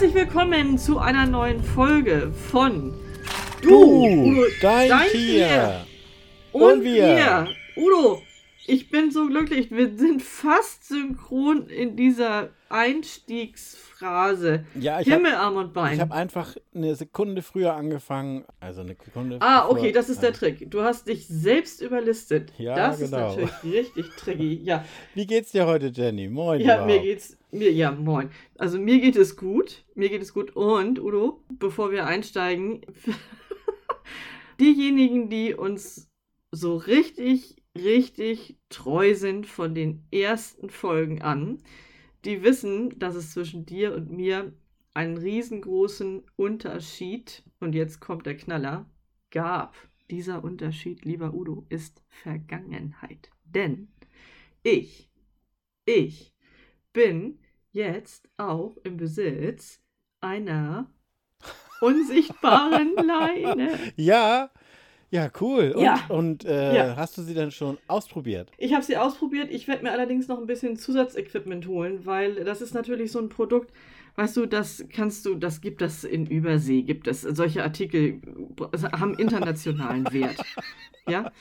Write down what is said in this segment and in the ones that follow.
Herzlich willkommen zu einer neuen Folge von Du, Udo, dein, Tier. Und, Und wir. wir. Udo, ich bin so glücklich. Wir sind fast synchron in dieser Einstiegsphrase. Ja, ich Himmel, Arm und Bein. Ich habe einfach eine Sekunde früher angefangen. Also eine Sekunde. Ah, okay, das ist der Trick. Du hast dich selbst überlistet. Ja, das genau. ist natürlich richtig tricky. Ja, Wie geht's dir heute, Jenny? Moin. ja überhaupt. mir geht's. Mir, ja, moin. Also mir geht es gut. Mir geht es gut. Und, Udo, bevor wir einsteigen, diejenigen, die uns so richtig, richtig treu sind von den ersten Folgen an, die wissen, dass es zwischen dir und mir einen riesengroßen Unterschied, und jetzt kommt der Knaller, gab. Dieser Unterschied, lieber Udo, ist Vergangenheit. Denn ich, ich bin jetzt auch im Besitz einer unsichtbaren Leine. Ja, ja, cool. Und, Ja. und äh, Ja. hast du sie dann schon ausprobiert? Ich habe sie ausprobiert. Ich werde mir allerdings noch ein bisschen Zusatzequipment holen, weil das ist natürlich so ein Produkt, weißt du, das kannst du, das gibt es in Übersee, gibt es solche Artikel, äh, haben internationalen Wert. Ja,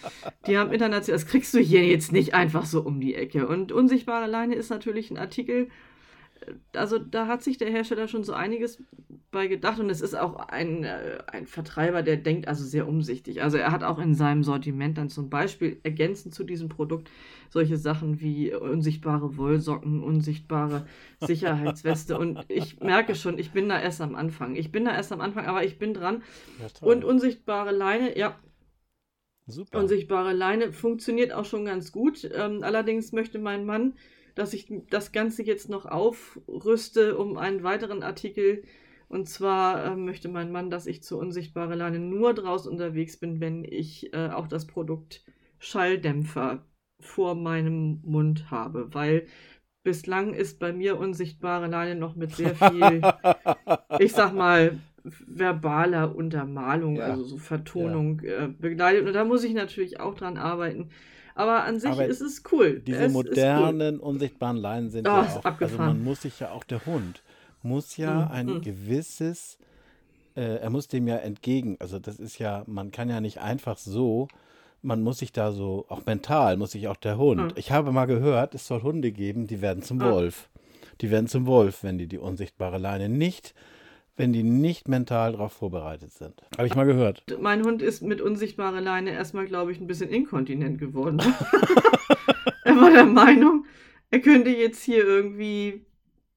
die haben international, das kriegst du hier jetzt nicht einfach so um die Ecke. Und unsichtbare Leine ist natürlich ein Artikel, also da hat sich der Hersteller schon so einiges bei gedacht und es ist auch ein, äh, ein Vertreiber, der denkt also sehr umsichtig. Also er hat auch in seinem Sortiment dann zum Beispiel ergänzend zu diesem Produkt solche Sachen wie unsichtbare Wollsocken, unsichtbare Sicherheitsweste und ich merke schon, ich bin da erst am Anfang. Ich bin da erst am Anfang, aber ich bin dran. Ja. Und unsichtbare Leine, ja, Super. Unsichtbare Leine funktioniert auch schon ganz gut. Ähm, allerdings möchte mein Mann, dass ich das Ganze jetzt noch aufrüste um einen weiteren Artikel. Und zwar ähm, möchte mein Mann, dass ich zu unsichtbare Leine nur draußen unterwegs bin, wenn ich äh, auch das Produkt Schalldämpfer vor meinem Mund habe. Weil bislang ist bei mir unsichtbare Leine noch mit sehr viel ich sag mal, verbaler Untermalung, Ja. also so Vertonung äh, begleitet. Und da muss ich natürlich auch dran arbeiten. Aber an sich Aber ist es cool. Diese es ist cool. modernen, unsichtbaren Leinen sind Ah, ja auch. Also man muss sich ja auch, der Hund muss ja Mm, ein mm. gewisses, äh, er muss dem ja entgegen. Also das ist ja, man kann ja nicht einfach so, man muss sich da so, auch mental muss sich auch der Hund. Mm. Ich habe mal gehört, es soll Hunde geben, die werden zum Ah. Wolf. Die werden zum Wolf, wenn die die unsichtbare Leine nicht, wenn die nicht mental darauf vorbereitet sind. Habe ich mal gehört. Mein Hund ist mit unsichtbarer Leine erstmal, glaube ich, ein bisschen inkontinent geworden. er war der Meinung, er könnte jetzt hier irgendwie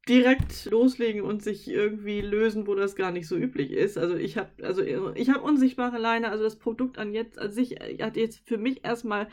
direkt loslegen und sich irgendwie lösen, wo das gar nicht so üblich ist. Also ich habe also ich habe unsichtbare Leine, also das Produkt an jetzt an sich äh, hat jetzt für mich erstmal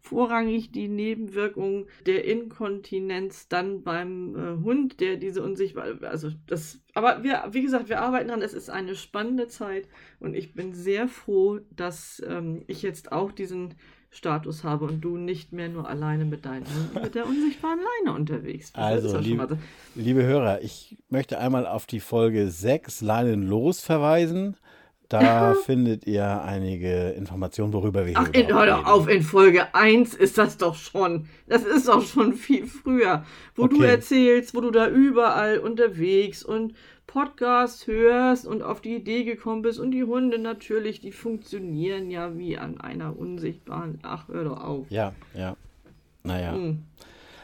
vorrangig die Nebenwirkung der Inkontinenz dann beim äh, Hund, der diese unsichtbare, also das, aber wir, wie gesagt, wir arbeiten dran. Es ist eine spannende Zeit und ich bin sehr froh, dass ähm, ich jetzt auch diesen Status habe und du nicht mehr nur alleine mit deinen mit der unsichtbaren Leine unterwegs bist. Also, lieb- so. Liebe Hörer, ich möchte einmal auf die Folge 6 Leinen los verweisen. Da findet ihr einige Informationen, worüber wir hier Ach, in, überhaupt hör auf, in Folge 1 ist das doch schon. Das ist doch schon viel früher. Wo du Okay. erzählst, wo du da überall unterwegs und Podcasts hörst und auf die Idee gekommen bist. Und die Hunde natürlich, die funktionieren ja wie an einer unsichtbaren. Ach, hör doch auf. Ja, ja. Naja. Hm.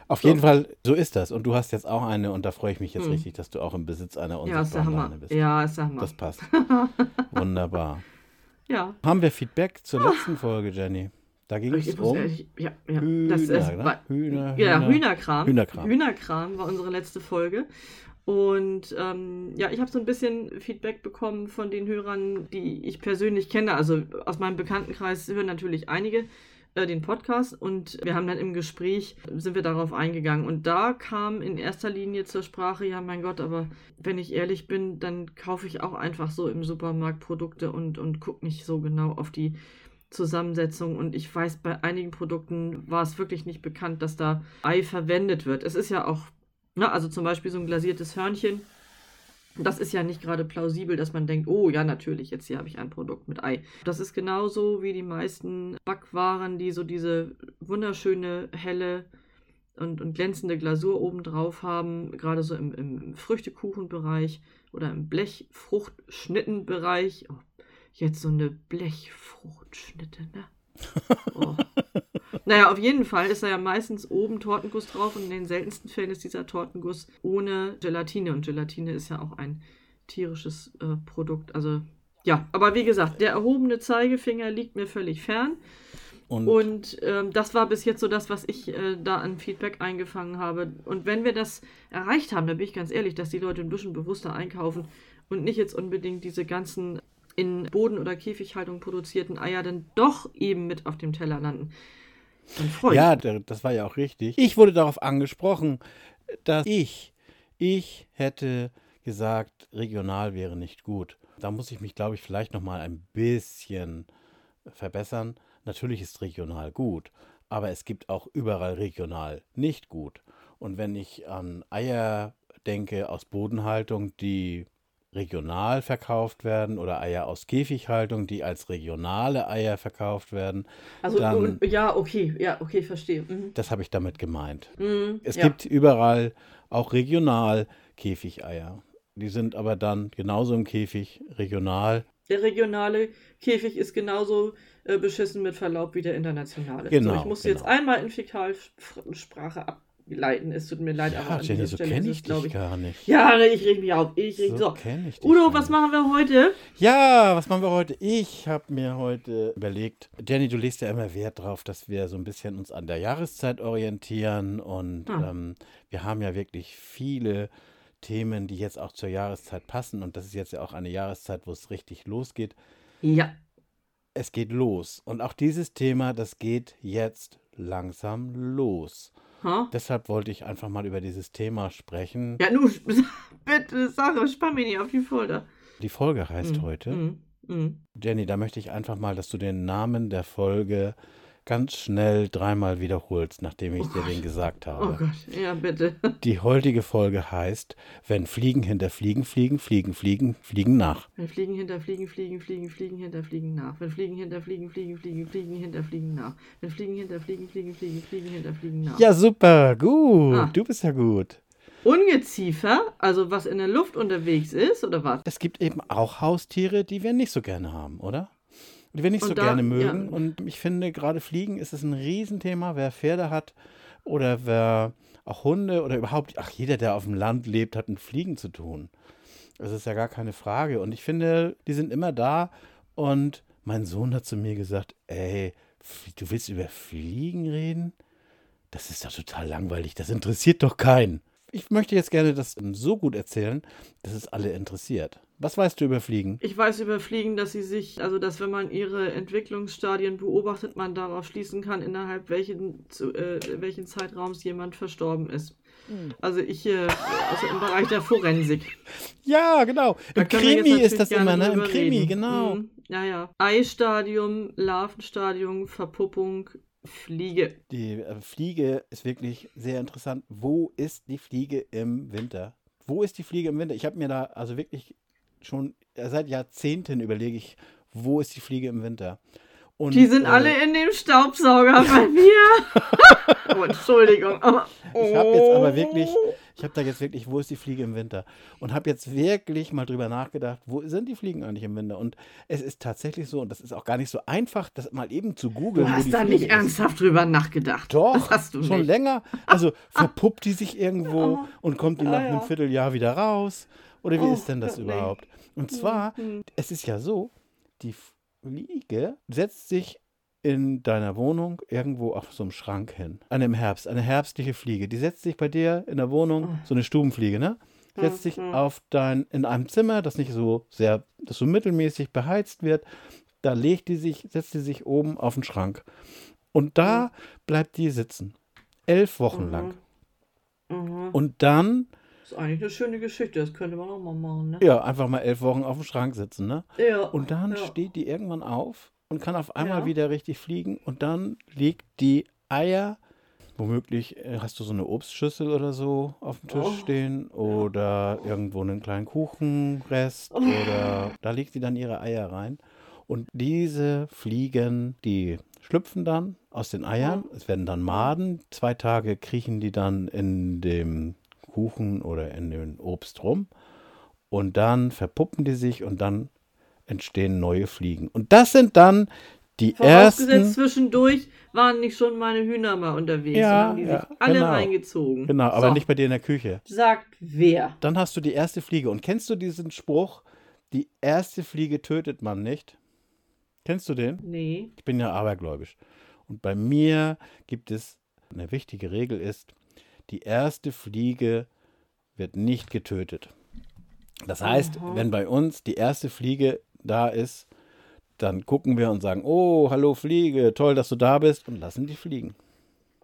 Auf So. jeden Fall, so ist das. Und du hast jetzt auch eine und da freue ich mich jetzt Hm. richtig, dass du auch im Besitz einer Ja, unsichtbaren Hammer. Leine bist. Ja, ist der Hammer. Das passt. Wunderbar. ja. Haben wir Feedback zur letzten Folge, Jenny? Da ging es um ehrlich, ja, ja. Hühner, das ist, ne? war- Hühner, Ja, Hühner. Hühnerkram. Hühnerkram. Hühnerkram war unsere letzte Folge. Und ähm, ja, ich habe so ein bisschen Feedback bekommen von den Hörern, die ich persönlich kenne. Also aus meinem Bekanntenkreis hören natürlich einige äh, den Podcast und wir haben dann im Gespräch, sind wir darauf eingegangen. Und da kam in erster Linie zur Sprache, ja mein Gott, aber wenn ich ehrlich bin, dann kaufe ich auch einfach so im Supermarkt Produkte und, und gucke nicht so genau auf die Zusammensetzung und ich weiß, bei einigen Produkten war es wirklich nicht bekannt, dass da Ei verwendet wird. Es ist ja auch, ne, also zum Beispiel so ein glasiertes Hörnchen, das ist ja nicht gerade plausibel, dass man denkt, oh ja, natürlich, jetzt hier habe ich ein Produkt mit Ei. Das ist genauso wie die meisten Backwaren, die so diese wunderschöne, helle und, und glänzende Glasur obendrauf haben, gerade so im, im Früchtekuchenbereich oder im Blechfruchtschnittenbereich. Oh, jetzt so eine Blechfruchtschnitte, ne? Oh. naja, auf jeden Fall ist da ja meistens oben Tortenguss drauf und in den seltensten Fällen ist dieser Tortenguss ohne Gelatine. Und Gelatine ist ja auch ein tierisches äh, Produkt. Also ja, aber wie gesagt, der erhobene Zeigefinger liegt mir völlig fern. Und, und ähm, das war bis jetzt so das, was ich äh, da an Feedback eingefangen habe. Und wenn wir das erreicht haben, dann bin ich ganz ehrlich, dass die Leute ein bisschen bewusster einkaufen und nicht jetzt unbedingt diese ganzen in Boden- oder Käfighaltung produzierten Eier dann doch eben mit auf dem Teller landen. Ja, das war ja auch richtig. Ich wurde darauf angesprochen, dass ich, ich hätte gesagt, regional wäre nicht gut. Da muss ich mich, glaube ich, vielleicht noch mal ein bisschen verbessern. Natürlich ist regional gut, aber es gibt auch überall regional nicht gut. Und wenn ich an Eier denke aus Bodenhaltung, die regional verkauft werden oder Eier aus Käfighaltung, die als regionale Eier verkauft werden. Also dann, ja, okay, ja, okay, verstehe. Mhm. Das habe ich damit gemeint. Mhm, es ja. gibt überall auch regional Käfigeier. Die sind aber dann genauso im Käfig regional. Der regionale Käfig ist genauso äh, beschissen mit Verlaub wie der internationale. Genau. So, ich muss genau. jetzt einmal in Fäkalsprache ab leiten. Es tut mir leid, ja, aber Jenny, so kenne ich dich ich, gar nicht. Ja, ich reg mich auf. Ich reg, so, so. Ich Udo, was machen wir heute? Ja, was machen wir heute? Ich habe mir heute überlegt, Jenny, du legst ja immer Wert drauf, dass wir so ein bisschen uns an der Jahreszeit orientieren und ah. ähm, wir haben ja wirklich viele Themen, die jetzt auch zur Jahreszeit passen und das ist jetzt ja auch eine Jahreszeit, wo es richtig losgeht. Ja. Es geht los und auch dieses Thema, das geht jetzt langsam los. Huh? Deshalb wollte ich einfach mal über dieses Thema sprechen. Ja, nun, bitte, sag, spann mich nicht auf die Folge. Die Folge heißt mm, heute. Mm, mm. Jenny, da möchte ich einfach mal, dass du den Namen der Folge ganz schnell dreimal wiederholst, nachdem ich oh dir Gott. den gesagt habe. Oh Gott, ja, bitte. Die heutige Folge heißt, wenn Fliegen hinter Fliegen fliegen, Fliegen, Fliegen, Fliegen nach. Wenn Fliegen hinter Fliegen, Fliegen, Fliegen, Fliegen hinter Fliegen nach. Wenn Fliegen hinter Fliegen, Fliegen, Fliegen, Fliegen hinter Fliegen nach. Wenn Fliegen hinter Fliegen, Fliegen, Fliegen, Fliegen hinter Fliegen nach. Ja, super, gut. Ah. Du bist ja gut. Ungeziefer, also was in der Luft unterwegs ist, oder was? Es gibt eben auch Haustiere, die wir nicht so gerne haben, oder? Die wir nicht und so da, gerne mögen. Ja. Und ich finde, gerade Fliegen ist es ein Riesenthema. Wer Pferde hat oder wer auch Hunde oder überhaupt, ach, jeder, der auf dem Land lebt, hat mit Fliegen zu tun. Das ist ja gar keine Frage. Und ich finde, die sind immer da. Und mein Sohn hat zu mir gesagt, ey, du willst über Fliegen reden? Das ist doch total langweilig. Das interessiert doch keinen. Ich möchte jetzt gerne das so gut erzählen, dass es alle interessiert. Was weißt du über Fliegen? Ich weiß über Fliegen, dass sie sich, also dass wenn man ihre Entwicklungsstadien beobachtet, man darauf schließen kann, innerhalb welchen, zu, äh, welchen Zeitraums jemand verstorben ist. Hm. Also ich, äh, also im Bereich der Forensik. Ja, genau. Da Im Krimi ist das immer, ne? Im Krimi, reden. genau. Hm, ja, ja. Eistadium, Larvenstadium, Verpuppung, Fliege. Die äh, Fliege ist wirklich sehr interessant. Wo ist die Fliege im Winter? Wo ist die Fliege im Winter? Ich habe mir da also wirklich schon seit Jahrzehnten überlege ich, wo ist die Fliege im Winter? Und, die sind äh, alle in dem Staubsauger bei mir. oh, Entschuldigung. Ich habe jetzt aber wirklich, ich habe da jetzt wirklich, wo ist die Fliege im Winter? Und habe jetzt wirklich mal drüber nachgedacht, wo sind die Fliegen eigentlich im Winter? Und es ist tatsächlich so, und das ist auch gar nicht so einfach, das mal eben zu googeln. Du hast da Fliege nicht ernsthaft drüber nachgedacht. Doch, das hast du schon nicht. länger. Also verpuppt die sich irgendwo und kommt die nach einem Vierteljahr wieder raus? Oder wie oh, ist denn das überhaupt? Und zwar, es ist ja so, die Fliege setzt sich in deiner Wohnung irgendwo auf so einem Schrank hin. An dem Herbst, eine herbstliche Fliege. Die setzt sich bei dir in der Wohnung, oh. so eine Stubenfliege, ne? Setzt sich mhm. auf dein, in einem Zimmer, das nicht so sehr, das so mittelmäßig beheizt wird. Da legt die sich, setzt sie sich oben auf den Schrank. Und da mhm. bleibt die sitzen. Elf Wochen mhm. lang. Mhm. Und dann das ist eigentlich eine schöne Geschichte, das könnte man auch mal machen, ne? Ja, einfach mal elf Wochen auf dem Schrank sitzen, ne? Ja. Und dann ja. steht die irgendwann auf und kann auf einmal ja. wieder richtig fliegen und dann legt die Eier, womöglich äh, hast du so eine Obstschüssel oder so auf dem Tisch oh. stehen oder irgendwo einen kleinen Kuchenrest oh. oder da legt sie dann ihre Eier rein. Und diese Fliegen, die schlüpfen dann aus den Eiern. Es werden dann Maden. Zwei Tage kriechen die dann in dem Kuchen oder in dem Obst rum. Und dann verpuppen die sich und dann entstehen neue Fliegen. Und das sind dann die Vorausgesetzt ersten. zwischendurch waren nicht schon meine Hühner mal unterwegs Ja, und haben die ja, sich alle genau. reingezogen. Genau, aber so. nicht bei dir in der Küche. Sagt wer? Dann hast du die erste Fliege. Und kennst du diesen Spruch, die erste Fliege tötet man nicht? Kennst du den? Nee. Ich bin ja abergläubisch. Und bei mir gibt es eine wichtige Regel ist, die erste Fliege wird nicht getötet. Das heißt, Aha. wenn bei uns die erste Fliege da ist, dann gucken wir und sagen, oh, hallo Fliege, toll, dass du da bist und lassen die fliegen.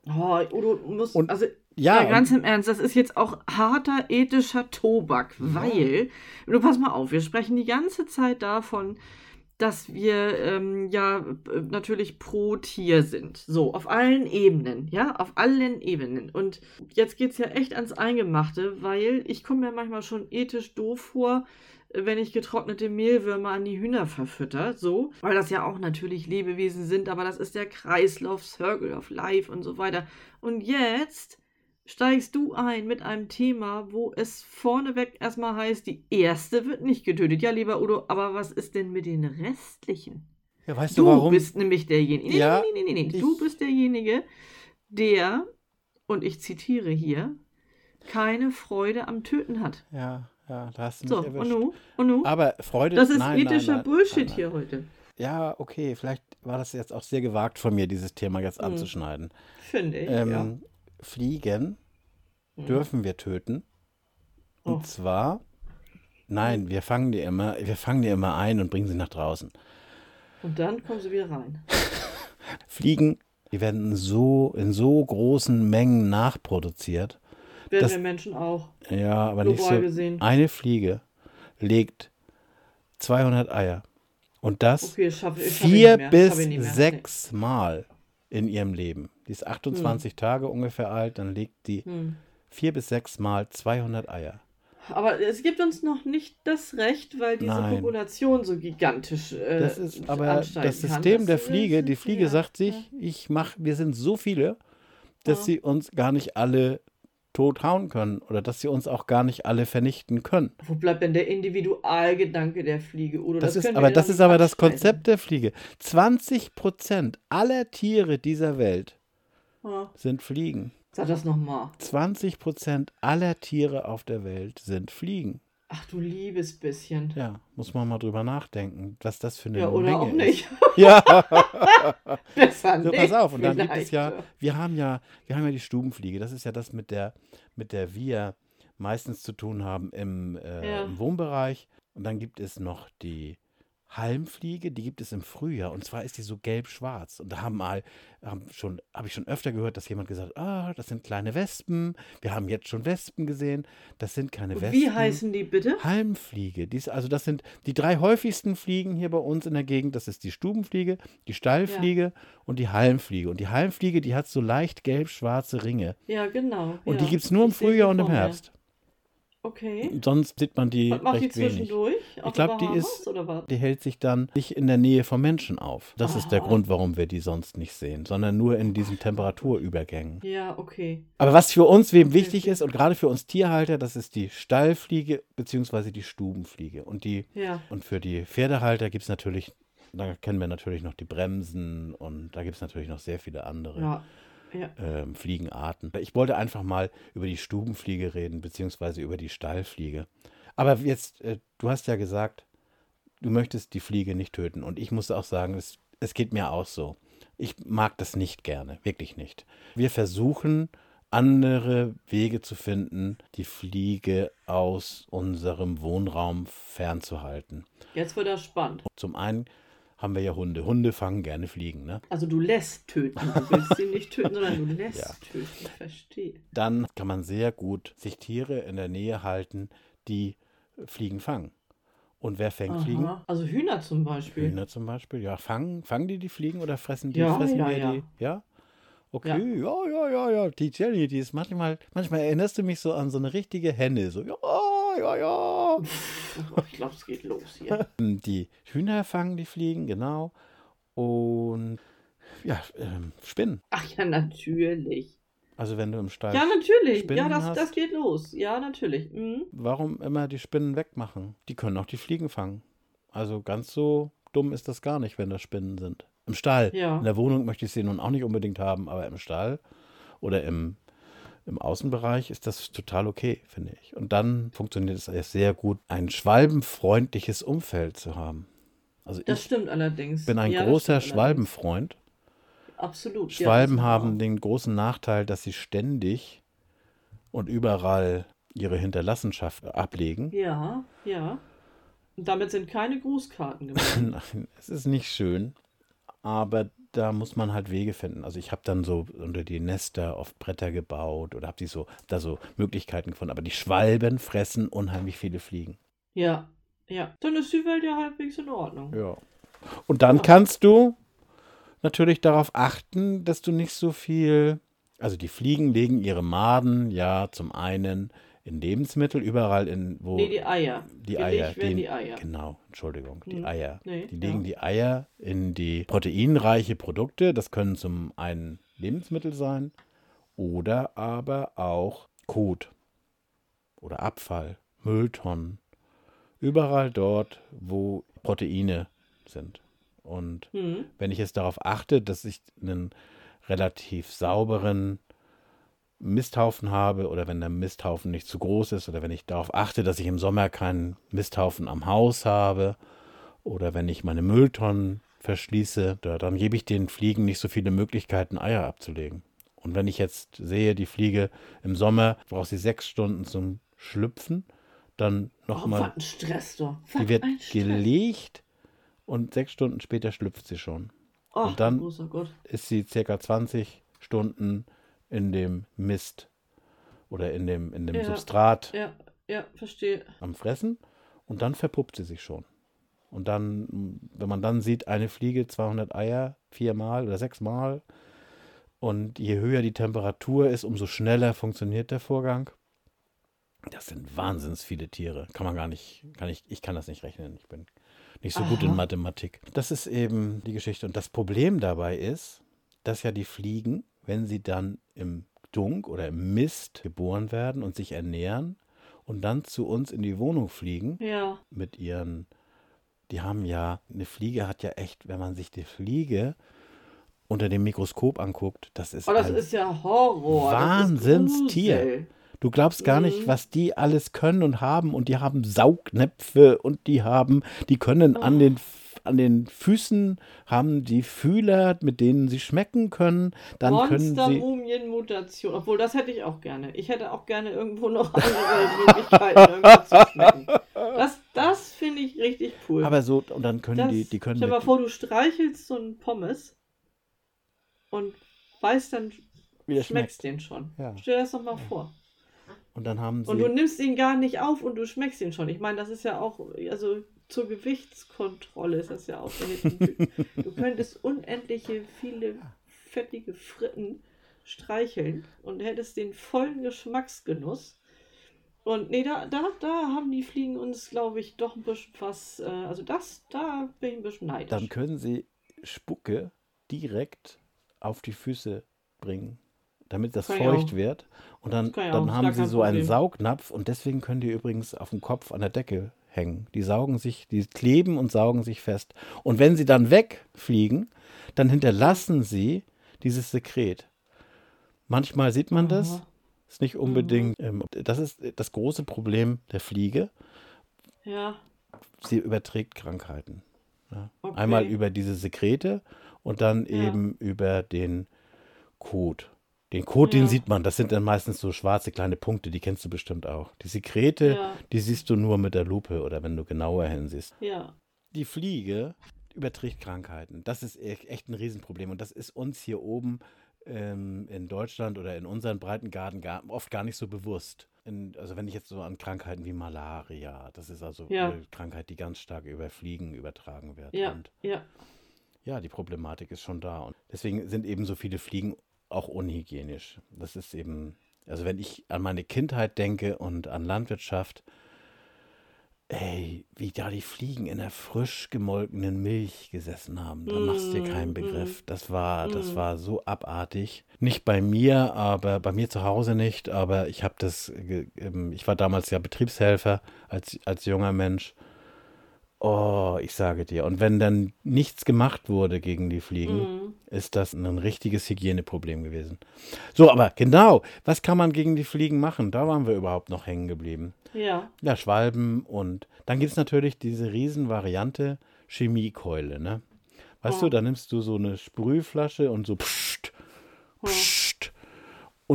Oh, Udo, du musst, Und- also, Ja, ja, ganz im Ernst, das ist jetzt auch harter ethischer Tobak, weil, du pass mal auf, wir sprechen die ganze Zeit davon, dass wir ähm, ja äh, natürlich pro Tier sind. So, auf allen Ebenen, ja, auf allen Ebenen. Und jetzt geht es ja echt ans Eingemachte, weil ich komme mir manchmal schon ethisch doof vor, wenn ich getrocknete Mehlwürmer an die Hühner verfütter, so, weil das ja auch natürlich Lebewesen sind, aber das ist der Kreislauf, Circle of Life und so weiter. Und jetzt steigst du ein mit einem Thema, wo es vorneweg erstmal heißt, die erste wird nicht getötet. Ja, lieber Udo, aber was ist denn mit den restlichen? ja weißt du Du warum? bist nämlich derjenige. Nee, Ja, nee, nee, nee, nee. Du bist derjenige, der, und ich zitiere hier, keine Freude am Töten hat. ja, ja, da hast du mich So, und erwischt. nu? Und nu? Aber Freude Das ist nein, ethischer nein, Bullshit nein, nein. hier heute. Ja, okay, vielleicht war das jetzt auch sehr gewagt von mir, dieses Thema jetzt Hm. anzuschneiden. Finde ich. Ähm, ja. Fliegen Mhm. dürfen wir töten. Und Oh. zwar, nein, wir fangen die immer, wir fangen die immer ein und bringen sie nach draußen. Und dann kommen sie wieder rein. Fliegen, die werden so in so großen Mengen nachproduziert. Werden Das- wir Menschen auch. Ja, aber nicht so. gesehen. Eine Fliege legt 200 Eier. Und das Okay, schaff vier bis sechs Mal in ihrem Leben. Die ist 28 Tage ungefähr alt, dann legt die. Hm. vier bis sechs Mal 200 Eier. Aber es gibt uns noch nicht das Recht, weil diese Nein. Population so gigantisch äh, Das ist aber das kann. System Das der Fliege. Die Fliege ja, sagt sich, ja. ich mach, wir sind so viele, dass Ja. sie uns gar nicht alle tot hauen können oder dass sie uns auch gar nicht alle vernichten können. Wo bleibt denn der Individualgedanke der Fliege? Oder Das, ist können wir aber das ist aber das. Konzept der Fliege. 20 Prozent aller Tiere dieser Welt Ja. sind Fliegen. Sag das nochmal. 20 Prozent aller Tiere auf der Welt sind Fliegen. Ach du liebes bisschen. Ja, muss man mal drüber nachdenken, was das für eine Ja, oder Menge auch ist. nicht. Ja, Besser so nicht. pass auf. Und dann gibt es ja, wir haben ja, wir haben ja die Stubenfliege. Das ist ja das, mit der, mit der wir meistens zu tun haben im, äh, Ja. im Wohnbereich. Und dann gibt es noch die Halmfliege, die gibt es im Frühjahr. Und zwar ist die so gelb-schwarz. Und da haben mal, haben schon, habe ich schon öfter gehört, dass jemand gesagt hat, ah, das sind kleine Wespen. Wir haben jetzt schon Wespen gesehen. Das sind keine Wespen. Wie heißen die bitte? Halmfliege. Dies, also das sind die drei häufigsten Fliegen hier bei uns in der Gegend. Das ist die Stubenfliege, die Stallfliege und die Halmfliege. Und die Halmfliege, die hat so leicht gelb-schwarze Ringe. Ja, genau. Und ja. die gibt es nur im Ich Frühjahr und im vor mir. Okay. Sonst sieht man die Was macht die recht wenig. zwischendurch? Auf Ich glaube, die ist, die hält sich dann nicht in der Nähe vom Menschen auf. Das ist der Aha. Grund, warum wir die sonst nicht sehen, sondern nur in diesen Temperaturübergängen. Ja, okay. Aber was für uns wem Okay, wichtig ist und gerade für uns Tierhalter, das ist die Stallfliege bzw. die Stubenfliege. Und die Ja. Und für die Pferdehalter gibt es natürlich, da kennen wir natürlich noch die Bremsen und da gibt es natürlich noch sehr viele andere Ja. Ja. ähm, Fliegenarten. Ich wollte einfach mal über die Stubenfliege reden, beziehungsweise über die Stallfliege. Aber jetzt, äh, du hast ja gesagt, du möchtest die Fliege nicht töten. Und ich muss auch sagen, es, es geht mir auch so. Ich mag das nicht gerne, wirklich nicht. Wir versuchen, andere Wege zu finden, die Fliege aus unserem Wohnraum fernzuhalten. Jetzt wird das spannend. Zum einen haben wir ja Hunde. Hunde fangen gerne Fliegen. Ne? Also du lässt töten. Du willst sie nicht töten, sondern du lässt Ja. töten. Ich verstehe. Dann kann man sehr gut sich Tiere in der Nähe halten, die Fliegen fangen. Und wer fängt Fliegen? Aha. Also Hühner zum Beispiel. Hühner zum Beispiel. Ja, fangen, fangen die die Fliegen oder fressen die? Ja, fressen ja, ja. die? Ja? Okay, ja. ja, ja, ja, Die Jenny, die ist manchmal, manchmal erinnerst du mich so an so eine richtige Henne. So, ja, ja, ja. Ich glaube, es geht los hier. Die Hühner fangen die Fliegen, genau. Und Ja, ähm, Spinnen. Ach ja, natürlich. Also wenn du im Stall. Ja, natürlich. Spinnen ja, das, hast. das geht los. Ja, natürlich. Mhm. Warum immer die Spinnen wegmachen? Die können auch die Fliegen fangen. Also ganz so dumm ist das gar nicht, wenn das Spinnen sind. Im Stall. Ja. In der Wohnung möchte ich sie nun auch nicht unbedingt haben, aber im Stall oder im, im Außenbereich ist das total okay, finde ich. Und dann funktioniert es erst sehr gut, ein schwalbenfreundliches Umfeld zu haben. Also Das ich stimmt allerdings. bin ein Ja, großer Schwalbenfreund. Absolut. ja, Schwalben das- haben den großen Nachteil, dass sie ständig und überall ihre Hinterlassenschaft ablegen. Ja, ja. Und damit sind keine Grußkarten gemeint. Nein, es ist nicht schön, aber da muss man halt Wege finden. Also ich habe dann so unter die Nester oft Bretter gebaut oder habe die so da so Möglichkeiten gefunden. Aber die Schwalben fressen unheimlich viele Fliegen. ja, ja. Dann ist die Welt ja halbwegs in Ordnung. Ja. Und dann kannst du natürlich darauf achten, dass du nicht so viel. Also die Fliegen legen ihre Maden ja zum einen in Lebensmittel überall in wo Nee, die Eier. die Eier, die, die Eier. genau, Entschuldigung, die Hm. Eier. Nee, die legen ja. die Eier in die proteinreiche Produkte. Das können zum einen Lebensmittel sein oder aber auch Kot oder Abfall, Mülltonnen. Überall dort, wo Proteine sind. Und Hm. wenn ich jetzt darauf achte, dass ich einen relativ sauberen Misthaufen habe oder wenn der Misthaufen nicht zu groß ist oder wenn ich darauf achte, dass ich im Sommer keinen Misthaufen am Haus habe oder wenn ich meine Mülltonnen verschließe, da, dann gebe ich den Fliegen nicht so viele Möglichkeiten, Eier abzulegen. Und wenn ich jetzt sehe, die Fliege im Sommer braucht sie sechs Stunden zum Schlüpfen, dann Oh, nochmal, was ein Stress doch. die wird gelegt und sechs Stunden später schlüpft sie schon Ach, und dann- ist sie circa 20 Stunden in dem Mist oder in dem, in dem Ja. Substrat Ja, ja, verstehe. am Fressen und dann verpuppt sie sich schon. Und dann, wenn man dann sieht, eine Fliege 200 Eier, viermal oder sechsmal und je höher die Temperatur ist, umso schneller funktioniert der Vorgang. Das sind wahnsinns viele Tiere. Kann man gar nicht, kann ich, ich kann das nicht rechnen. Ich bin nicht so gut in Aha. Mathematik. Das ist eben die Geschichte. Und das Problem dabei ist, dass ja die Fliegen, wenn sie dann im Dunk oder im Mist geboren werden und sich ernähren und dann zu uns in die Wohnung fliegen Ja. mit ihren, die haben ja, eine Fliege hat ja echt, wenn man sich die Fliege unter dem Mikroskop anguckt, das ist Oh, das ein ist ja Horror. Wahnsinnstier. Du glaubst gar nicht, Mhm. was die alles können und haben. Und die haben Saugnäpfe und die haben, die können an Oh. den, an den Füßen haben die Fühler, mit denen sie schmecken können. Dann können sie. Monster-Mumien-Mutation. Obwohl, das hätte ich auch gerne. Ich hätte auch gerne irgendwo noch andere Möglichkeiten, irgendwas zu schmecken. Das, das finde ich richtig cool. Aber so, und dann können das, die, die können Stell dir mal vor, du streichelst so einen Pommes und weißt dann, wie schmeckst schmeckt. den schon. Ja. Stell dir das doch mal vor. Und dann haben Und du sie. nimmst ihn gar nicht auf und du schmeckst ihn schon. Ich meine, das ist ja auch, also zur Gewichtskontrolle ist das ja auch so. Du könntest unendliche viele fettige Fritten streicheln und hättest den vollen Geschmacksgenuss. Und nee, da, da, da haben die Fliegen uns, glaube ich, doch ein bisschen was, äh, also das, da bin ich ein bisschen neidisch. Dann können sie Spucke direkt auf die Füße bringen, damit das feucht auch. wird. Und dann, dann haben sie so einen. Saugnapf und deswegen können die übrigens auf dem Kopf an der Decke hängen. Die saugen sich, die kleben und saugen sich fest. Und wenn sie dann wegfliegen, dann hinterlassen sie dieses Sekret. Manchmal sieht man das, Aha. ist nicht unbedingt. Ähm, das ist das große Problem der Fliege. Ja, Sie überträgt Krankheiten. Ja. Okay. Einmal über diese Sekrete und dann Ja. eben über den Kot. Den Kot, den Ja. sieht man, das sind dann meistens so schwarze kleine Punkte, die kennst du bestimmt auch. Die Sekrete, Ja. die siehst du nur mit der Lupe oder wenn du genauer hinsiehst. ja. Die Fliege überträgt Krankheiten. Das ist e- echt ein Riesenproblem und das ist uns hier oben ähm, in Deutschland oder in unseren Breitengraden gar, oft gar nicht so bewusst. In, also wenn ich jetzt so an Krankheiten wie Malaria, das ist also Ja. eine Krankheit, die ganz stark über Fliegen übertragen wird. Ja, Und ja. ja, die Problematik ist schon da. Und deswegen sind eben so viele Fliegen auch unhygienisch. Das ist eben, also wenn ich an meine Kindheit denke und an Landwirtschaft, ey, wie da die Fliegen in der frisch gemolkenen Milch gesessen haben. Da machst du dir keinen Mm, Begriff. Das war, das mm. war so abartig. Nicht bei mir, aber bei mir zu Hause nicht. Aber ich habe das, ähm, ich war damals ja Betriebshelfer als, als junger Mensch. Oh, ich sage dir. Und wenn dann nichts gemacht wurde gegen die Fliegen, Mm. ist das ein richtiges Hygieneproblem gewesen. So, aber genau, was kann man gegen die Fliegen machen? Da waren wir überhaupt noch hängen geblieben. Ja. Ja, Schwalben und dann gibt es natürlich diese Riesenvariante Chemiekeule, ne? Weißt Oh. du, da nimmst du so eine Sprühflasche und so pssst, pssst,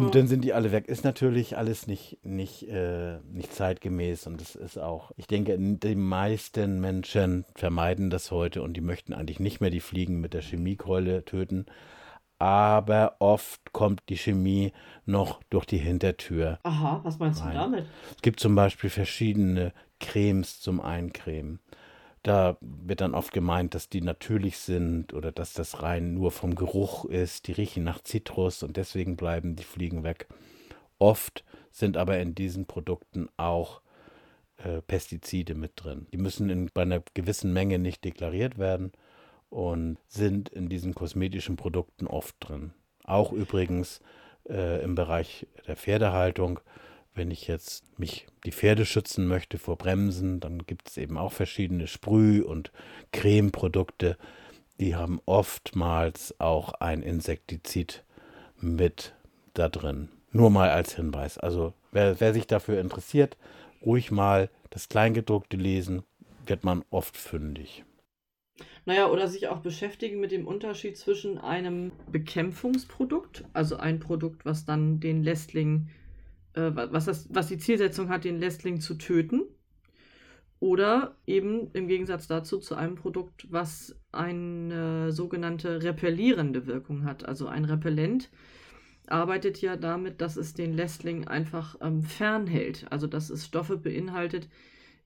und dann sind die alle weg. Ist natürlich alles nicht, nicht, äh, nicht zeitgemäß und es ist auch, ich denke, die meisten Menschen vermeiden das heute und die möchten eigentlich nicht mehr die Fliegen mit der Chemiekeule töten. Aber oft kommt die Chemie noch durch die Hintertür. Aha, was meinst Rein. du damit? Es gibt zum Beispiel verschiedene Cremes zum Eincremen. Da wird dann oft gemeint, dass die natürlich sind oder dass das rein nur vom Geruch ist. Die riechen nach Zitrus und deswegen bleiben die Fliegen weg. Oft sind aber in diesen Produkten auch äh, Pestizide mit drin. Die müssen in, bei einer gewissen Menge nicht deklariert werden und sind in diesen kosmetischen Produkten oft drin. Auch übrigens äh, im Bereich der Pferdehaltung. Wenn ich jetzt mich die Pferde schützen möchte vor Bremsen, dann gibt es eben auch verschiedene Sprüh- und Cremeprodukte. Die haben oftmals auch ein Insektizid mit da drin. Nur mal als Hinweis. Also wer, wer sich dafür interessiert, ruhig mal das Kleingedruckte lesen, wird man oft fündig. Naja, oder sich auch beschäftigen mit dem Unterschied zwischen einem Bekämpfungsprodukt, also ein Produkt, was dann den Lästling, äh, wa- was, das, was die Zielsetzung hat, den Lästling zu töten, oder eben im Gegensatz dazu zu einem Produkt, was eine sogenannte repellierende Wirkung hat. Also ein Repellent arbeitet ja damit, dass es den Lästling einfach ähm, fernhält. Also dass es Stoffe beinhaltet,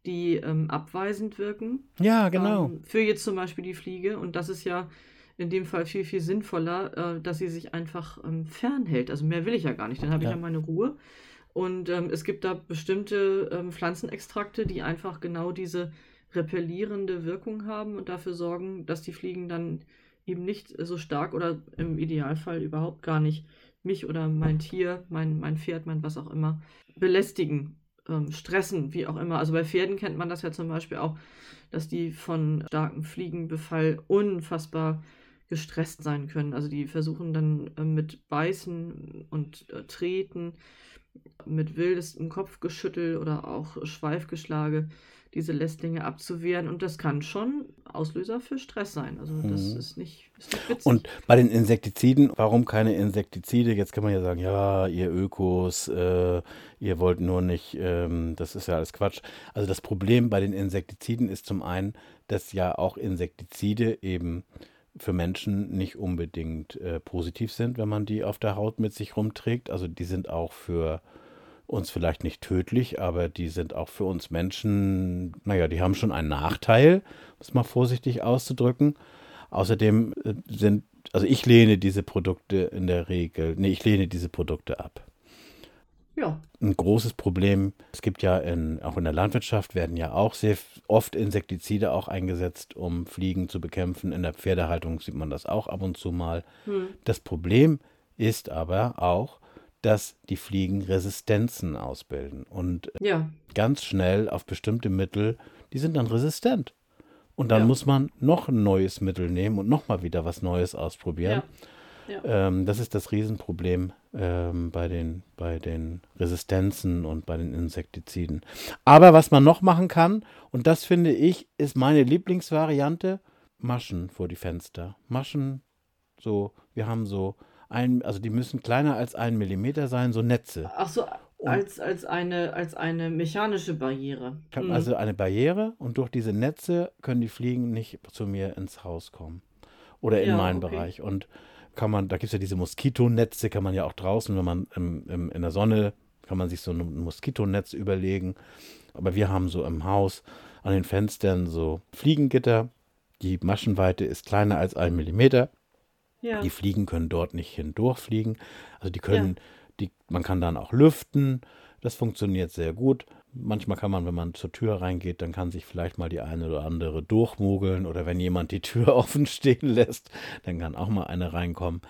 die ähm, abweisend wirken Ja, genau. ähm, für jetzt zum Beispiel die Fliege. Und das ist ja in dem Fall viel, viel sinnvoller, äh, dass sie sich einfach ähm, fernhält. Also mehr will ich ja gar nicht. Dann habe ich Ja. ja meine Ruhe. Und ähm, es gibt da bestimmte ähm, Pflanzenextrakte, die einfach genau diese repellierende Wirkung haben und dafür sorgen, dass die Fliegen dann eben nicht so stark oder im Idealfall überhaupt gar nicht mich oder mein Tier, mein, mein Pferd, mein was auch immer, belästigen, ähm, stressen, wie auch immer. Also bei Pferden kennt man das ja zum Beispiel auch, dass die von starkem Fliegenbefall unfassbar gestresst sein können. Also die versuchen dann äh, mit Beißen und äh, Treten, mit wildestem Kopfgeschüttel oder auch Schweifgeschlage diese Lästlinge abzuwehren. Und das kann schon Auslöser für Stress sein. Also das Mhm. ist nicht, ist nicht witzig. Und bei den Insektiziden, warum keine Insektizide? Jetzt kann man ja sagen, ja, ihr Ökos, äh, ihr wollt nur nicht, ähm, das ist ja alles Quatsch. Also das Problem bei den Insektiziden ist zum einen, dass ja auch Insektizide eben für Menschen nicht unbedingt äh, positiv sind, wenn man die auf der Haut mit sich rumträgt. Also die sind auch für uns vielleicht nicht tödlich, aber die sind auch für uns Menschen, naja, die haben schon einen Nachteil, um es mal vorsichtig auszudrücken. Außerdem äh, sind, also ich lehne diese Produkte in der Regel, nee, ich lehne diese Produkte ab. Ja, Ein großes Problem, es gibt ja in, auch in der Landwirtschaft werden ja auch sehr oft Insektizide auch eingesetzt, um Fliegen zu bekämpfen. In der Pferdehaltung sieht man das auch ab und zu mal. hm. Das Problem ist aber auch, dass die Fliegen Resistenzen ausbilden und ja, ganz schnell auf bestimmte Mittel, die sind dann resistent. Und dann Ja. muss man noch ein neues Mittel nehmen und nochmal wieder was Neues ausprobieren. ja, ja. Ähm, das ist das Riesenproblem ähm, bei, den, bei den Resistenzen und bei den Insektiziden. Aber was man noch machen kann, und das finde ich, ist meine Lieblingsvariante, Maschen vor die Fenster. Maschen, so, wir haben so ein, also die müssen kleiner als ein Millimeter sein, so Netze. Ach so, als, als, eine, als eine mechanische Barriere. Ich habe Hm. also eine Barriere und durch diese Netze können die Fliegen nicht zu mir ins Haus kommen. Oder in Ja, meinen okay. Bereich. Und kann man, da gibt es ja diese Moskitonetze, kann man ja auch draußen, wenn man im, im, in der Sonne, kann man sich so ein Moskitonetz überlegen. Aber wir haben so im Haus an den Fenstern so Fliegengitter. Die Maschenweite ist kleiner als ein Millimeter. ja. Die Fliegen können dort nicht hindurchfliegen. Also die können, die, man kann dann auch lüften. Das funktioniert sehr gut. Manchmal kann man, wenn man zur Tür reingeht, dann kann sich vielleicht mal die eine oder andere durchmogeln oder wenn jemand die Tür offen stehen lässt, dann kann auch mal eine reinkommen.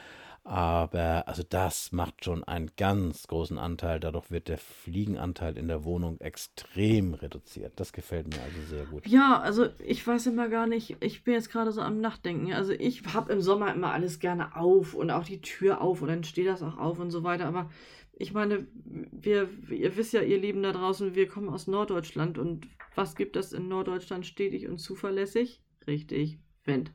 Aber also das macht schon einen ganz großen Anteil. Dadurch wird der Fliegenanteil in der Wohnung extrem reduziert. Das gefällt mir also sehr gut. Ja, also ich weiß immer gar nicht, ich bin jetzt gerade so am Nachdenken. Also ich habe im Sommer immer alles gerne auf und auch die Tür auf und dann steht das auch auf und so weiter. Aber ich meine, wir, ihr wisst ja, ihr Lieben da draußen, wir kommen aus Norddeutschland und was gibt es in Norddeutschland stetig und zuverlässig? Richtig, Wind.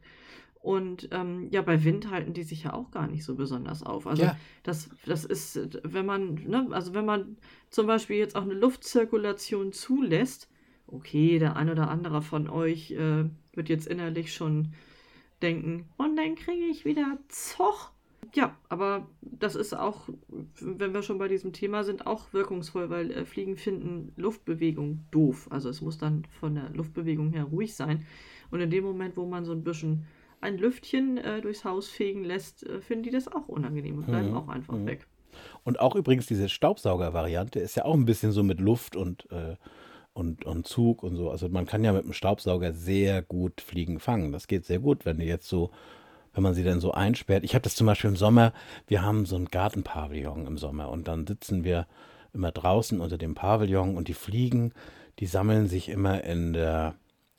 Und ähm, ja, bei Wind halten die sich ja auch gar nicht so besonders auf. Also ja. das, das ist, wenn man, ne, also wenn man zum Beispiel jetzt auch eine Luftzirkulation zulässt, okay, der ein oder andere von euch äh, wird jetzt innerlich schon denken, und dann kriege ich wieder Zoch. Ja, aber das ist auch, wenn wir schon bei diesem Thema sind, auch wirkungsvoll, weil äh, Fliegen finden Luftbewegung doof. Also es muss dann von der Luftbewegung her ruhig sein. Und in dem Moment, wo man so ein bisschen ein Lüftchen äh, durchs Haus fegen lässt, äh, finden die das auch unangenehm und bleiben mhm. auch einfach mhm. weg. Und auch übrigens diese Staubsauger-Variante ist ja auch ein bisschen so mit Luft und, äh, und, und Zug und so. Also man kann ja mit dem Staubsauger sehr gut Fliegen fangen. Das geht sehr gut, wenn die jetzt so, wenn man sie dann so einsperrt. Ich habe das zum Beispiel im Sommer, wir haben so ein Gartenpavillon im Sommer und dann sitzen wir immer draußen unter dem Pavillon und die Fliegen, die sammeln sich immer in der,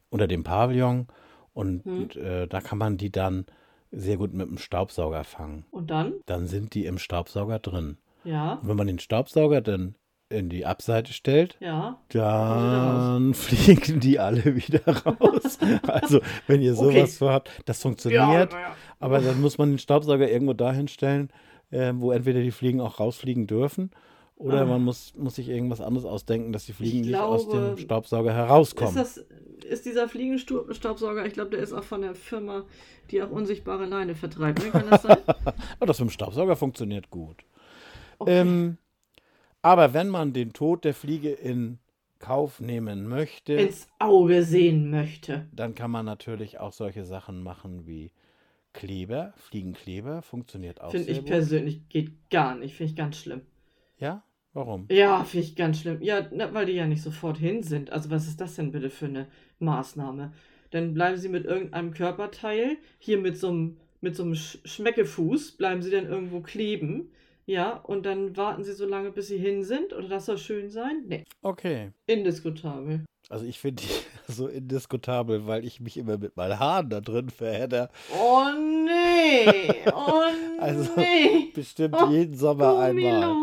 unter dem Pavillon und hm. äh, da kann man die dann sehr gut mit dem Staubsauger fangen. Und dann? Dann sind die im Staubsauger drin. Ja. Und wenn man den Staubsauger dann in die Abseite stellt, ja. dann fliegen die alle wieder raus. also, wenn ihr sowas okay. vorhabt, das funktioniert, ja, ja. aber dann muss man den Staubsauger irgendwo dahin stellen, äh, wo entweder die Fliegen auch rausfliegen dürfen oder ah. man muss, muss sich irgendwas anderes ausdenken, dass die Fliegen ich nicht glaube, aus dem Staubsauger herauskommen. Ist, das, ist dieser Fliegenstaubsauger, ich glaube, der ist auch von der Firma, die auch unsichtbare Leine vertreibt. Ne? Kann das sein? Aber das mit dem Staubsauger funktioniert gut. Okay. Ähm, aber wenn man den Tod der Fliege in Kauf nehmen möchte, ins Auge sehen möchte, dann kann man natürlich auch solche Sachen machen wie Kleber, Fliegenkleber, funktioniert auch. Finde ich gut. persönlich geht gar nicht, finde ich ganz schlimm. Ja? Warum? Ja, finde ich ganz schlimm. Ja, na, weil die ja nicht sofort hin sind. Also was ist das denn bitte für eine Maßnahme? Dann bleiben sie mit irgendeinem Körperteil, hier mit so einem, mit so einem Schmeckefuß, bleiben sie dann irgendwo kleben. Ja, und dann warten sie so lange, bis sie hin sind. Oder das soll schön sein? Nee. Okay. Indiskutabel. Also ich finde die so indiskutabel, weil ich mich immer mit meinen Haaren da drin verhedder. Oh nee! Oh also nee! bestimmt jeden Sommer einmal.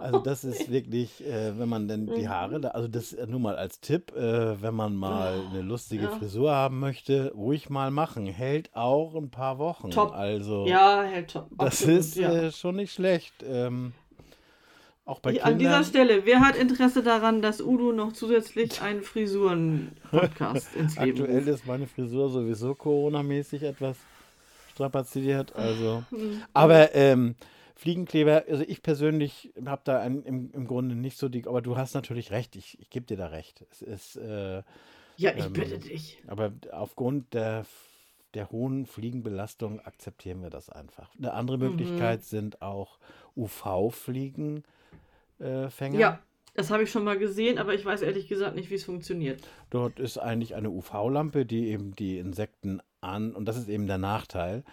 Also das ist wirklich, äh, wenn man denn die Haare, mhm. da, also das nur mal als Tipp, äh, wenn man mal eine lustige ja. Frisur haben möchte, ruhig mal machen. Hält auch ein paar Wochen. Top. Also ja, hält top. Das Absolut, ist ja. äh, schon nicht schlecht. Ähm, auch bei Kindern. An dieser Stelle, wer hat Interesse daran, dass Udo noch zusätzlich einen Frisuren-Podcast ins Leben Aktuell ist meine Frisur sowieso Corona-mäßig etwas strapaziert. Also, mhm. aber ähm, Fliegenkleber, also ich persönlich habe da ein, im, im Grunde nicht so die, aber du hast natürlich recht, ich, ich gebe dir da recht. Es ist. Äh, ja, ich ähm, bitte dich. Aber aufgrund der, der hohen Fliegenbelastung akzeptieren wir das einfach. Eine andere mhm. Möglichkeit sind auch UV-Fliegenfänger. Äh, ja, das habe ich schon mal gesehen, aber ich weiß ehrlich gesagt nicht, wie es funktioniert. Dort ist eigentlich eine UV-Lampe, die eben die Insekten an, und das ist eben der Nachteil,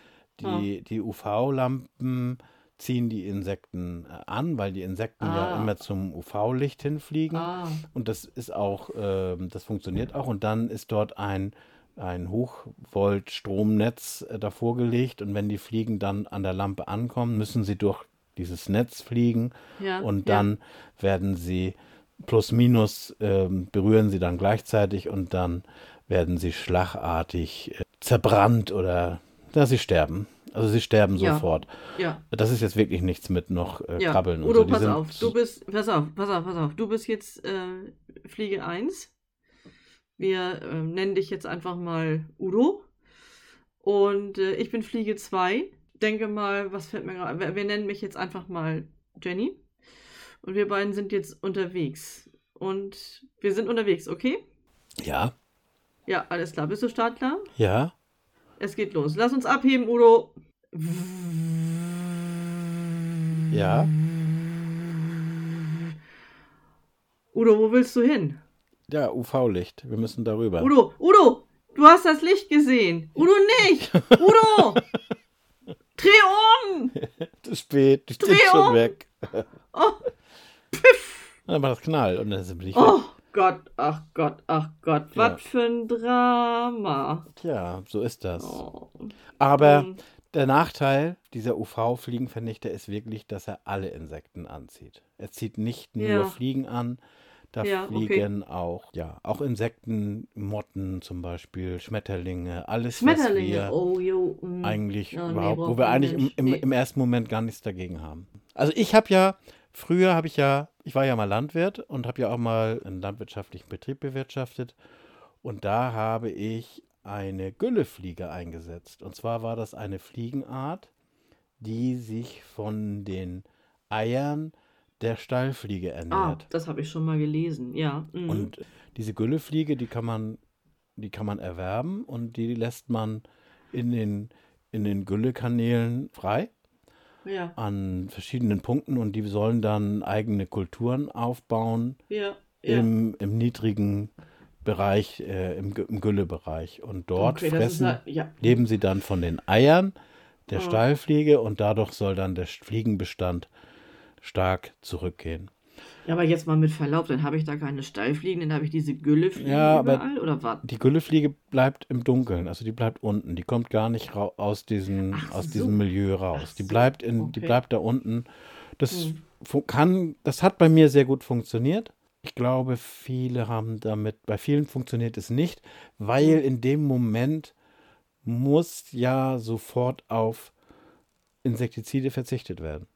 die, ah. die UV-Lampen ziehen die Insekten äh, an, weil die Insekten ah. ja immer zum UV-Licht hinfliegen. Ah. Und das ist auch, äh, das funktioniert auch. Und dann ist dort ein, ein Hochvolt-Stromnetz äh, davor gelegt. Und wenn die Fliegen dann an der Lampe ankommen, müssen sie durch dieses Netz fliegen. Ja. Und dann ja. werden sie plus minus äh, berühren sie dann gleichzeitig und dann werden sie schlagartig äh, zerbrannt oder da sie sterben. Also sie sterben ja. sofort. Ja. Das ist jetzt wirklich nichts mit noch äh, ja. Krabbeln Udo, und so. pass auf. Du bist, pass auf, pass auf, pass auf. Du bist jetzt äh, Fliege 1. Wir äh, nennen dich jetzt einfach mal Udo. Und äh, ich bin Fliege 2. Denke mal, was fällt mir gerade? Wir, wir nennen mich jetzt einfach mal Jenny. Und wir beiden sind jetzt unterwegs. Und wir sind unterwegs, okay? Ja. Ja, alles klar. Bist du startklar? Ja. Es geht los. Lass uns abheben, Udo. Ja. Udo, wo willst du hin? Ja, UV-Licht. Wir müssen darüber. Udo, Udo, du hast das Licht gesehen. Udo nicht. Udo! Dreh um! Zu spät, du Dreh stehst schon um! weg. Oh, piff! Dann war das Knall und dann sind wir nicht Oh weg. Gott, ach Gott, ach Gott. Ja. Was für ein Drama. Tja, so ist das. Oh. Aber Mhm. der Nachteil dieser UV-Fliegenvernichter ist wirklich, dass er alle Insekten anzieht. Er zieht nicht nur Ja. Fliegen an, da Ja, okay. fliegen auch, ja, auch Insekten, Motten zum Beispiel, Schmetterlinge, alles, Schmetterlinge. was wir Oh, jo. mm. eigentlich nee, überhaupt, braucht wo wir eigentlich im, im, Nee. im ersten Moment gar nichts dagegen haben. Also ich habe ja, früher habe ich ja, ich war ja mal Landwirt und habe ja auch mal einen landwirtschaftlichen Betrieb bewirtschaftet und da habe ich eine Güllefliege eingesetzt. Und zwar war das eine Fliegenart, die sich von den Eiern der Stallfliege Ah, ernährt. das habe ich schon mal gelesen. Ja. mhm. Und diese Güllefliege, die kann man, die kann man erwerben und die lässt man in den, in den Güllekanälen frei ja, an verschiedenen Punkten und die sollen dann eigene Kulturen aufbauen ja, ja. im, im niedrigen Bereich, äh, im, im Güllebereich. Und dort Okay, fressen, ja, ja. leben sie dann von den Eiern der Ah. Stallfliege und dadurch soll dann der Fliegenbestand stark zurückgehen. Ja, aber jetzt mal mit Verlaub, dann habe ich da keine Stallfliegen, dann habe ich diese Güllefliegen Ja, aber- überall, oder was? Die Güllefliege bleibt im Dunkeln, also die bleibt unten. Die kommt gar nicht aus, diesen, Ach aus so. diesem Milieu raus. Ach die bleibt in, die okay. bleibt da unten. Das Hm. kann, das hat bei mir sehr gut funktioniert. Ich glaube, viele haben damit, bei vielen funktioniert es nicht, weil Hm. in dem Moment muss ja sofort auf Insektizide verzichtet werden.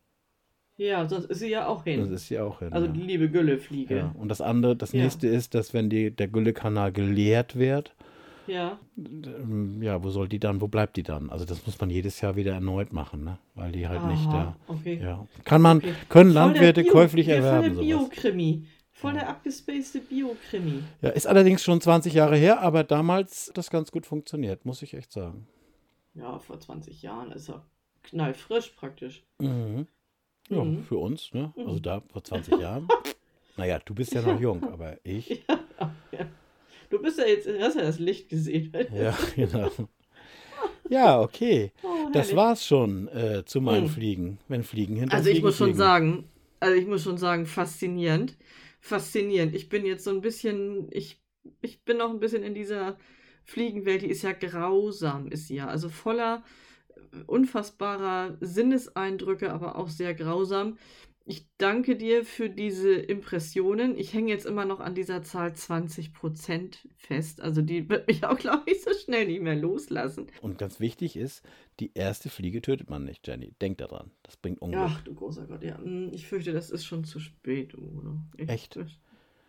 Ja, sonst ist sie ja auch hin. Das ist ja auch hin. also ja. die liebe Güllefliege. ja. Und das andere, das Ja. nächste ist, dass wenn die, der Güllekanal geleert wird, Ja. ähm, ja, wo soll die dann, wo bleibt die dann? Also das muss man jedes Jahr wieder erneut machen, ne? Weil die halt nicht Aha, da. okay. Ja. Kann man, Okay. können Landwirte Bio- käuflich ja, erwerben, Voll der. Biokrimi. Voll der abgespacede Biokrimi. Ja, ist allerdings schon 20 Jahre her, aber damals hat das ganz gut funktioniert, muss ich echt sagen. Ja, vor 20 Jahren ist er knallfrisch praktisch. Mhm. Ja, Mhm. für uns, ne? Also Mhm. da vor 20 Jahren. Naja, du bist ja noch jung, aber ich, Ja. Du bist ja jetzt, hast ja das Licht gesehen. ja, genau. Ja, okay. Oh, Das war's schon äh, zu meinen Mhm. Fliegen. Wenn Fliegen hinter Also ich Fliegen muss schon fliegen. sagen, also ich muss schon sagen, faszinierend. Faszinierend. Ich bin jetzt so ein bisschen, ich, ich bin noch ein bisschen in dieser Fliegenwelt, die ist ja grausam, ist sie ja. Also voller unfassbarer Sinneseindrücke, aber auch sehr grausam. Ich danke dir für diese Impressionen. Ich hänge jetzt immer noch an dieser Zahl 20% fest. Also die wird mich auch, glaube ich, so schnell nicht mehr loslassen. Und ganz wichtig ist, die erste Fliege tötet man nicht, Jenny. Denk daran. Das bringt Unglück. Ach du großer Gott, ja. hm, Ich fürchte, das ist schon zu spät, oder? Ich Echt? fürchte-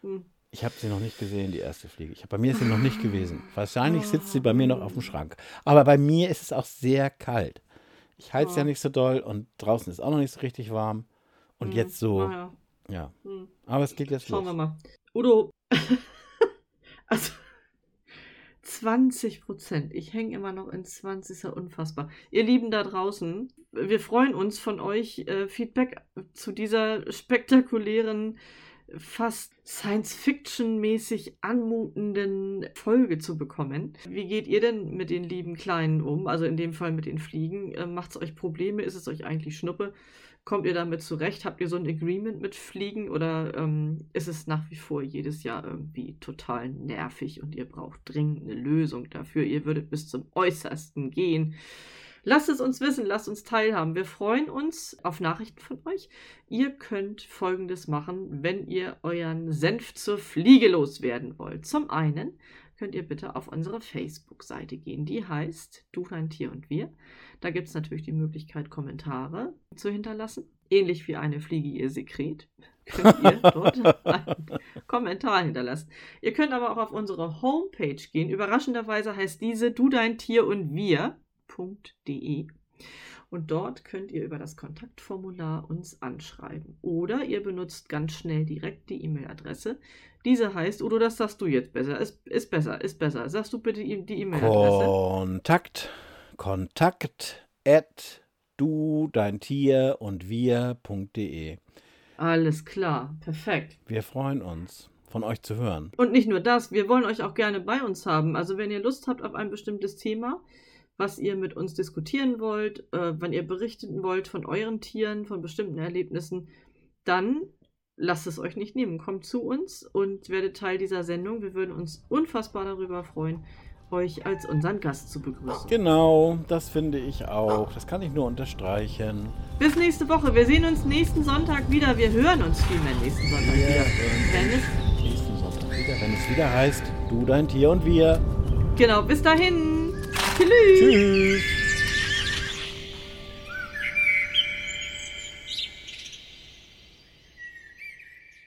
Hm. Ich habe sie noch nicht gesehen, die erste Fliege. Ich hab, bei mir ist sie noch nicht gewesen. Wahrscheinlich sitzt sie bei mir noch auf dem Schrank. Aber bei mir ist es auch sehr kalt. Ich heiz ja Oh. nicht so doll und draußen ist auch noch nicht so richtig warm. Und Hm, jetzt so, naja, ja. hm. Aber es geht jetzt Schauen wir los. mal. Udo, also 20 Prozent. Ich hänge immer noch in 20, ist ja unfassbar. Ihr Lieben da draußen, wir freuen uns von euch äh, Feedback zu dieser spektakulären, fast Science-Fiction-mäßig anmutenden Folge zu bekommen. Wie geht ihr denn mit den lieben Kleinen um? Also in dem Fall mit den Fliegen. Äh, Macht es euch Probleme? Ist es euch eigentlich Schnuppe? Kommt ihr damit zurecht? Habt ihr so ein Agreement mit Fliegen oder ähm, ist es nach wie vor jedes Jahr irgendwie total nervig und ihr braucht dringend eine Lösung dafür? Ihr würdet bis zum Äußersten gehen. Lasst es uns wissen, lasst uns teilhaben. Wir freuen uns auf Nachrichten von euch. Ihr könnt Folgendes machen, wenn ihr euren Senf zur Fliege loswerden wollt. Zum einen könnt ihr bitte auf unsere Facebook-Seite gehen. Die heißt Du, dein Tier und wir. Da gibt es natürlich die Möglichkeit, Kommentare zu hinterlassen. Ähnlich wie eine Fliege ihr Sekret. Könnt ihr dort einen Kommentar hinterlassen. Ihr könnt aber auch auf unsere Homepage gehen. Überraschenderweise heißt diese Du, dein Tier und wir.de. Und dort könnt ihr über das Kontaktformular uns anschreiben. Oder ihr benutzt ganz schnell direkt die E-Mail-Adresse. Diese heißt, Udo, das sagst du jetzt besser. Ist, ist besser, ist besser. Sagst du bitte die die E-Mail-Adresse? Kontakt, Kontakt at du, dein Tier und wir.de. Alles klar, perfekt. Wir freuen uns, von euch zu hören. Und nicht nur das, wir wollen euch auch gerne bei uns haben. Also wenn ihr Lust habt auf ein bestimmtes Thema, was ihr mit uns diskutieren wollt, äh, wenn ihr berichten wollt von euren Tieren, von bestimmten Erlebnissen, dann lasst es euch nicht nehmen. Kommt zu uns und werdet Teil dieser Sendung. Wir würden uns unfassbar darüber freuen, euch als unseren Gast zu begrüßen. Genau, das finde ich auch. Das kann ich nur unterstreichen. Bis nächste Woche. Wir sehen uns nächsten Sonntag wieder. Wir hören uns vielmehr nächsten Sonntag Wir wieder. hören Wenn es, nächsten Sonntag wieder, wenn es wieder heißt, du, dein Tier und wir. genau, bis dahin. Tschüss. Tschüss.